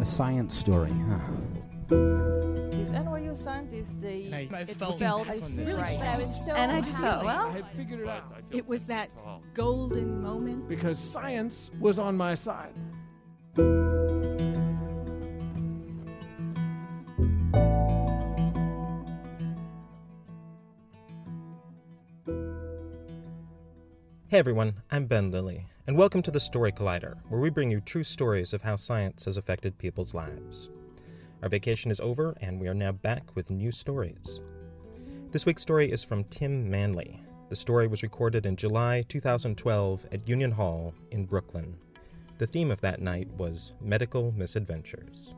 A science story, huh? These NYU scientists, they And I, I it felt, felt on really this. right. I was so and I just thought, well, I had figured it out It was that golden moment. because science was on my side. Hey everyone, I'm Ben Lillie, and welcome to the Story Collider, where we bring you true stories of how science has affected people's lives. Our vacation is over, and we are now back with new stories. This week's story is from Tim Manley. The story was recorded in July 2012 at Union Hall in Brooklyn. The theme of that night was medical misadventures.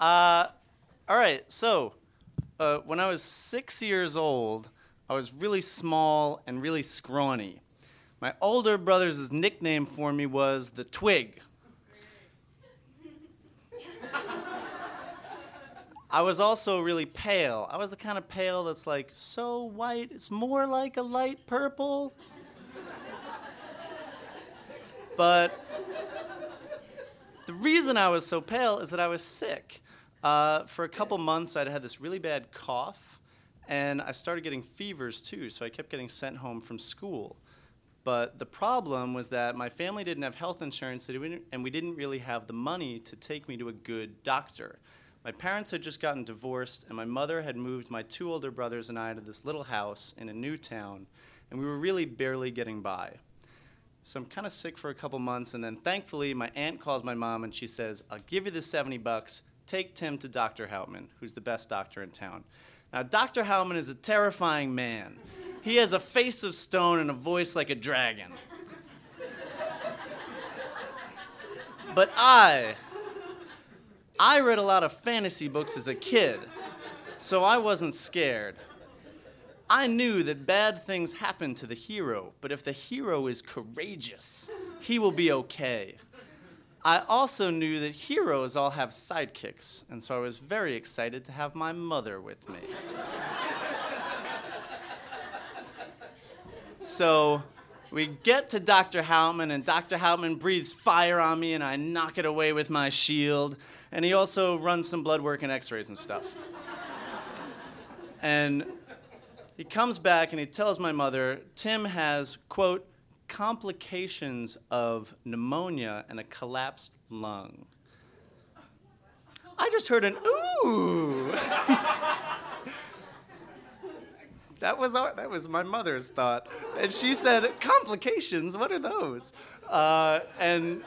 Uh, all right. So, uh, when I was six years old, I was really small and really scrawny. My older brother's nickname for me was the Twig. I was also really pale. I was the kind of pale that's like so white, it's more like a light purple. but the reason I was so pale is that I was sick. Uh, for a couple months, I'd had this really bad cough, and I started getting fevers too, so I kept getting sent home from school. But the problem was that my family didn't have health insurance, and we didn't really have the money to take me to a good doctor. My parents had just gotten divorced, and my mother had moved my two older brothers and I to this little house in a new town, and we were really barely getting by. So I'm kind of sick for a couple months, and then thankfully, my aunt calls my mom and she says, I'll give you the 70 bucks. Take Tim to Dr. Houtman, who's the best doctor in town. Now, Dr. Houtman is a terrifying man. He has a face of stone and a voice like a dragon. But I, I read a lot of fantasy books as a kid, so I wasn't scared. I knew that bad things happen to the hero, but if the hero is courageous, he will be okay. I also knew that heroes all have sidekicks, and so I was very excited to have my mother with me. so we get to Dr. Houtman, and Dr. Houtman breathes fire on me, and I knock it away with my shield. And he also runs some blood work and x rays and stuff. and he comes back and he tells my mother Tim has, quote, complications of pneumonia and a collapsed lung. I just heard an ooh. that was our, that was my mother's thought, and she said, "Complications? What are those?" Uh, and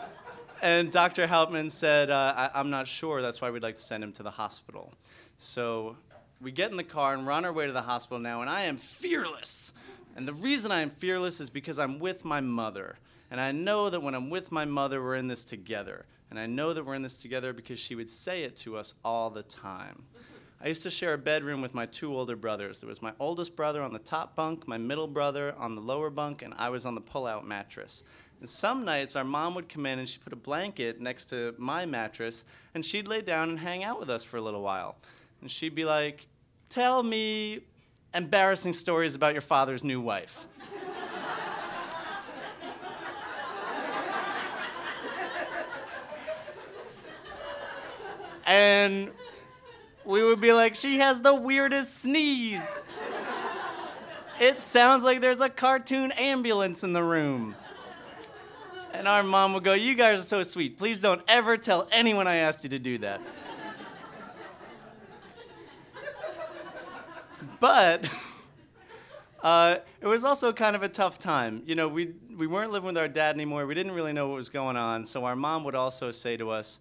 and Dr. Houtman said, uh, I, "I'm not sure. That's why we'd like to send him to the hospital." So we get in the car and we're on our way to the hospital now, and I am fearless. And the reason I am fearless is because I'm with my mother. And I know that when I'm with my mother, we're in this together. And I know that we're in this together because she would say it to us all the time. I used to share a bedroom with my two older brothers. There was my oldest brother on the top bunk, my middle brother on the lower bunk, and I was on the pull out mattress. And some nights, our mom would come in and she'd put a blanket next to my mattress, and she'd lay down and hang out with us for a little while. And she'd be like, Tell me embarrassing stories about your father's new wife. and we would be like, she has the weirdest sneeze. It sounds like there's a cartoon ambulance in the room. And our mom would go, You guys are so sweet. Please don't ever tell anyone I asked you to do that. But uh, it was also kind of a tough time. You know, we, we weren't living with our dad anymore. We didn't really know what was going on. So our mom would also say to us,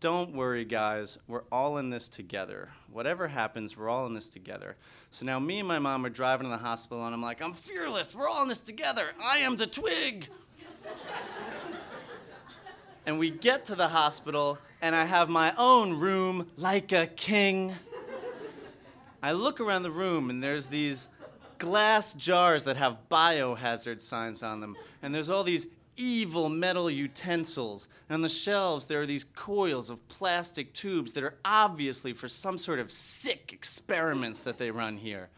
Don't worry, guys. We're all in this together. Whatever happens, we're all in this together. So now me and my mom are driving to the hospital, and I'm like, I'm fearless. We're all in this together. I am the twig. and we get to the hospital, and I have my own room like a king. I look around the room and there's these glass jars that have biohazard signs on them, and there's all these evil metal utensils. And on the shelves, there are these coils of plastic tubes that are obviously for some sort of sick experiments that they run here.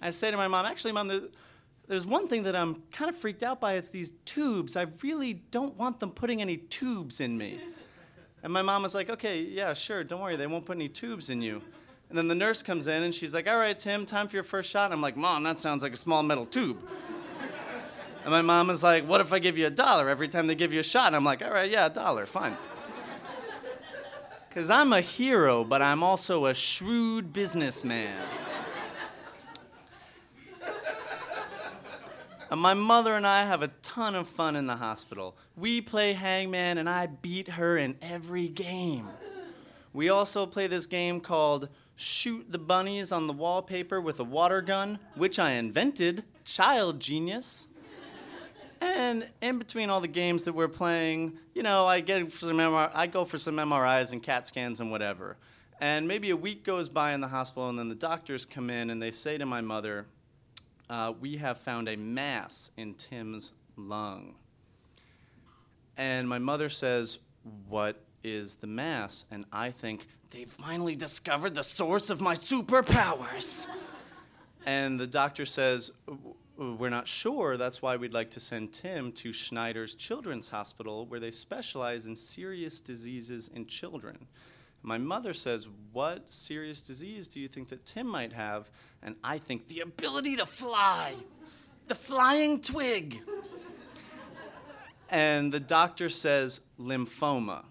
I say to my mom, actually, mom, there's one thing that I'm kind of freaked out by. It's these tubes. I really don't want them putting any tubes in me. And my mom was like, okay, yeah, sure, don't worry, they won't put any tubes in you. And then the nurse comes in and she's like, all right, Tim, time for your first shot. And I'm like, Mom, that sounds like a small metal tube. and my mom is like, what if I give you a dollar every time they give you a shot? And I'm like, all right, yeah, a dollar, fine. Because I'm a hero, but I'm also a shrewd businessman. And my mother and I have a ton of fun in the hospital. We play hangman, and I beat her in every game. We also play this game called Shoot the Bunnies on the Wallpaper with a Water Gun, which I invented. Child genius. And in between all the games that we're playing, you know, I get some MR- I go for some MRIs and CAT scans and whatever. And maybe a week goes by in the hospital, and then the doctors come in and they say to my mother, uh, we have found a mass in Tim's lung. And my mother says, What is the mass? And I think, They've finally discovered the source of my superpowers. and the doctor says, We're not sure. That's why we'd like to send Tim to Schneider's Children's Hospital, where they specialize in serious diseases in children. My mother says, What serious disease do you think that Tim might have? And I think, The ability to fly, the flying twig. and the doctor says, Lymphoma.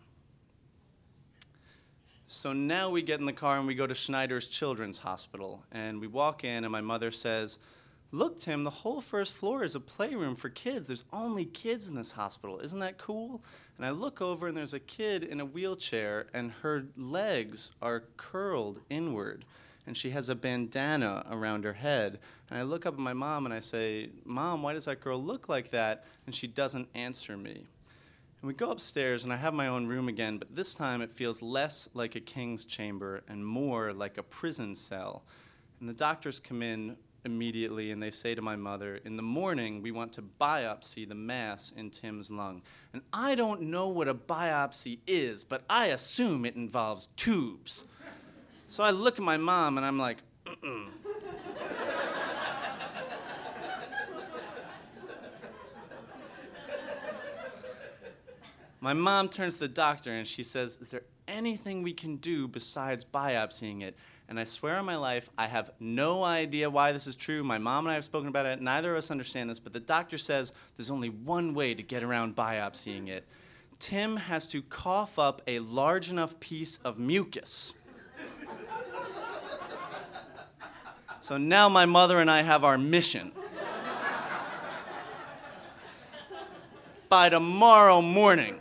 So now we get in the car and we go to Schneider's Children's Hospital. And we walk in, and my mother says, Look, Tim, the whole first floor is a playroom for kids. There's only kids in this hospital. Isn't that cool? And I look over, and there's a kid in a wheelchair, and her legs are curled inward, and she has a bandana around her head. And I look up at my mom, and I say, Mom, why does that girl look like that? And she doesn't answer me. And we go upstairs, and I have my own room again, but this time it feels less like a king's chamber and more like a prison cell. And the doctors come in immediately and they say to my mother, In the morning, we want to biopsy the mass in Tim's lung. And I don't know what a biopsy is, but I assume it involves tubes. So I look at my mom and I'm like, Mm-mm. My mom turns to the doctor and she says, Is there anything we can do besides biopsying it? And I swear on my life, I have no idea why this is true. My mom and I have spoken about it. Neither of us understand this, but the doctor says there's only one way to get around biopsying it. Tim has to cough up a large enough piece of mucus. so now my mother and I have our mission. By tomorrow morning,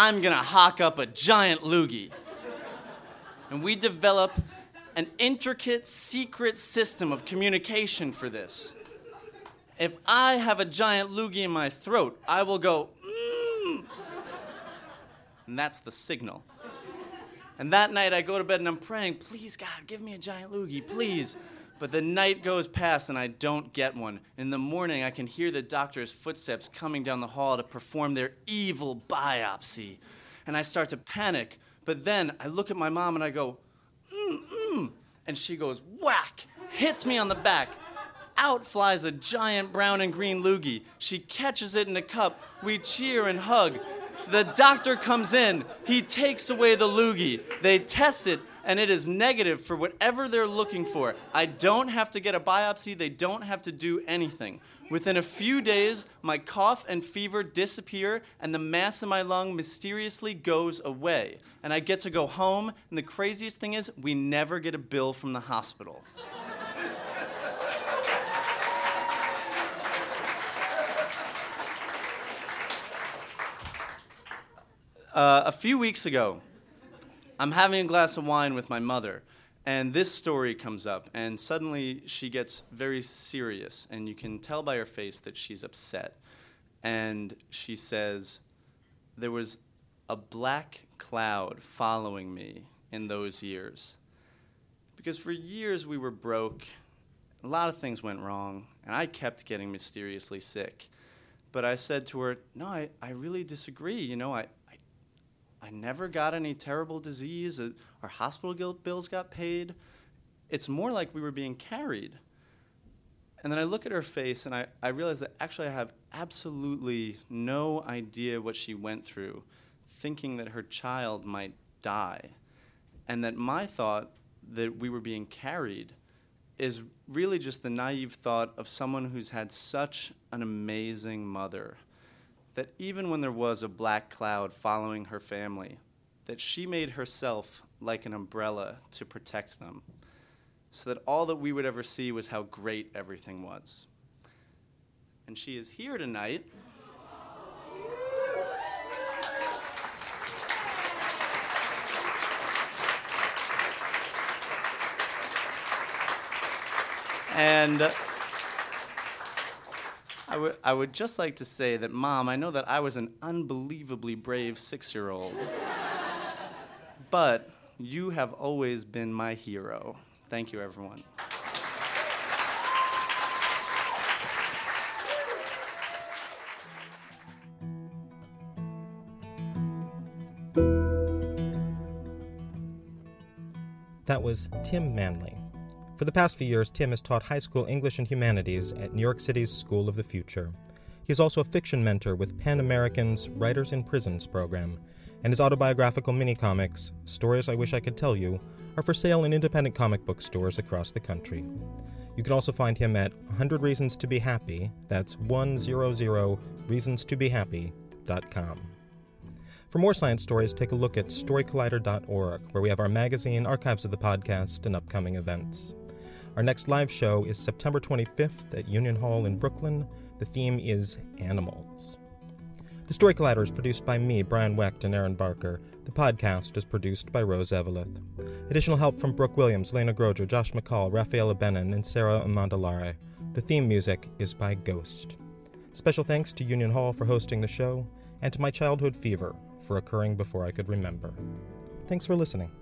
I'm gonna hock up a giant loogie. And we develop an intricate secret system of communication for this. If I have a giant loogie in my throat, I will go, mmm. And that's the signal. And that night I go to bed and I'm praying, please, God, give me a giant loogie, please. But the night goes past and I don't get one. In the morning, I can hear the doctor's footsteps coming down the hall to perform their evil biopsy. And I start to panic. But then I look at my mom and I go, mm mm. And she goes, whack, hits me on the back. Out flies a giant brown and green loogie. She catches it in a cup. We cheer and hug. The doctor comes in. He takes away the loogie. They test it, and it is negative for whatever they're looking for. I don't have to get a biopsy, they don't have to do anything. Within a few days, my cough and fever disappear, and the mass in my lung mysteriously goes away. And I get to go home, and the craziest thing is, we never get a bill from the hospital. Uh, a few weeks ago, I'm having a glass of wine with my mother, and this story comes up, and suddenly she gets very serious, and you can tell by her face that she's upset. And she says, There was a black cloud following me in those years. Because for years we were broke, a lot of things went wrong, and I kept getting mysteriously sick. But I said to her, No, I, I really disagree. You know, I, I never got any terrible disease. Our hospital bills got paid. It's more like we were being carried. And then I look at her face and I, I realize that actually I have absolutely no idea what she went through, thinking that her child might die. And that my thought that we were being carried is really just the naive thought of someone who's had such an amazing mother that even when there was a black cloud following her family, that she made herself like an umbrella to protect them, so that all that we would ever see was how great everything was. And she is here tonight. And I would, I would just like to say that, Mom, I know that I was an unbelievably brave six year old. but you have always been my hero. Thank you, everyone. That was Tim Manley. For the past few years, Tim has taught high school English and Humanities at New York City's School of the Future. He is also a fiction mentor with PEN American's Writers in Prisons program, and his autobiographical mini comics, Stories I Wish I Could Tell You, are for sale in independent comic book stores across the country. You can also find him at 100 Reasons to Be Happy, that's 100 reasons to be happy.com. For more science stories, take a look at storycollider.org, where we have our magazine, archives of the podcast, and upcoming events. Our next live show is September 25th at Union Hall in Brooklyn. The theme is Animals. The Story Collider is produced by me, Brian Wecht, and Erin Barker. The podcast is produced by Rose Eveleth. Additional help from Brooke Williams, Lena Groeger, Josh McCall, Rafaela Benin, and Sarah Amandalare. The theme music is by Ghost. Special thanks to Union Hall for hosting the show, and to my childhood fever for occurring before I could remember. Thanks for listening.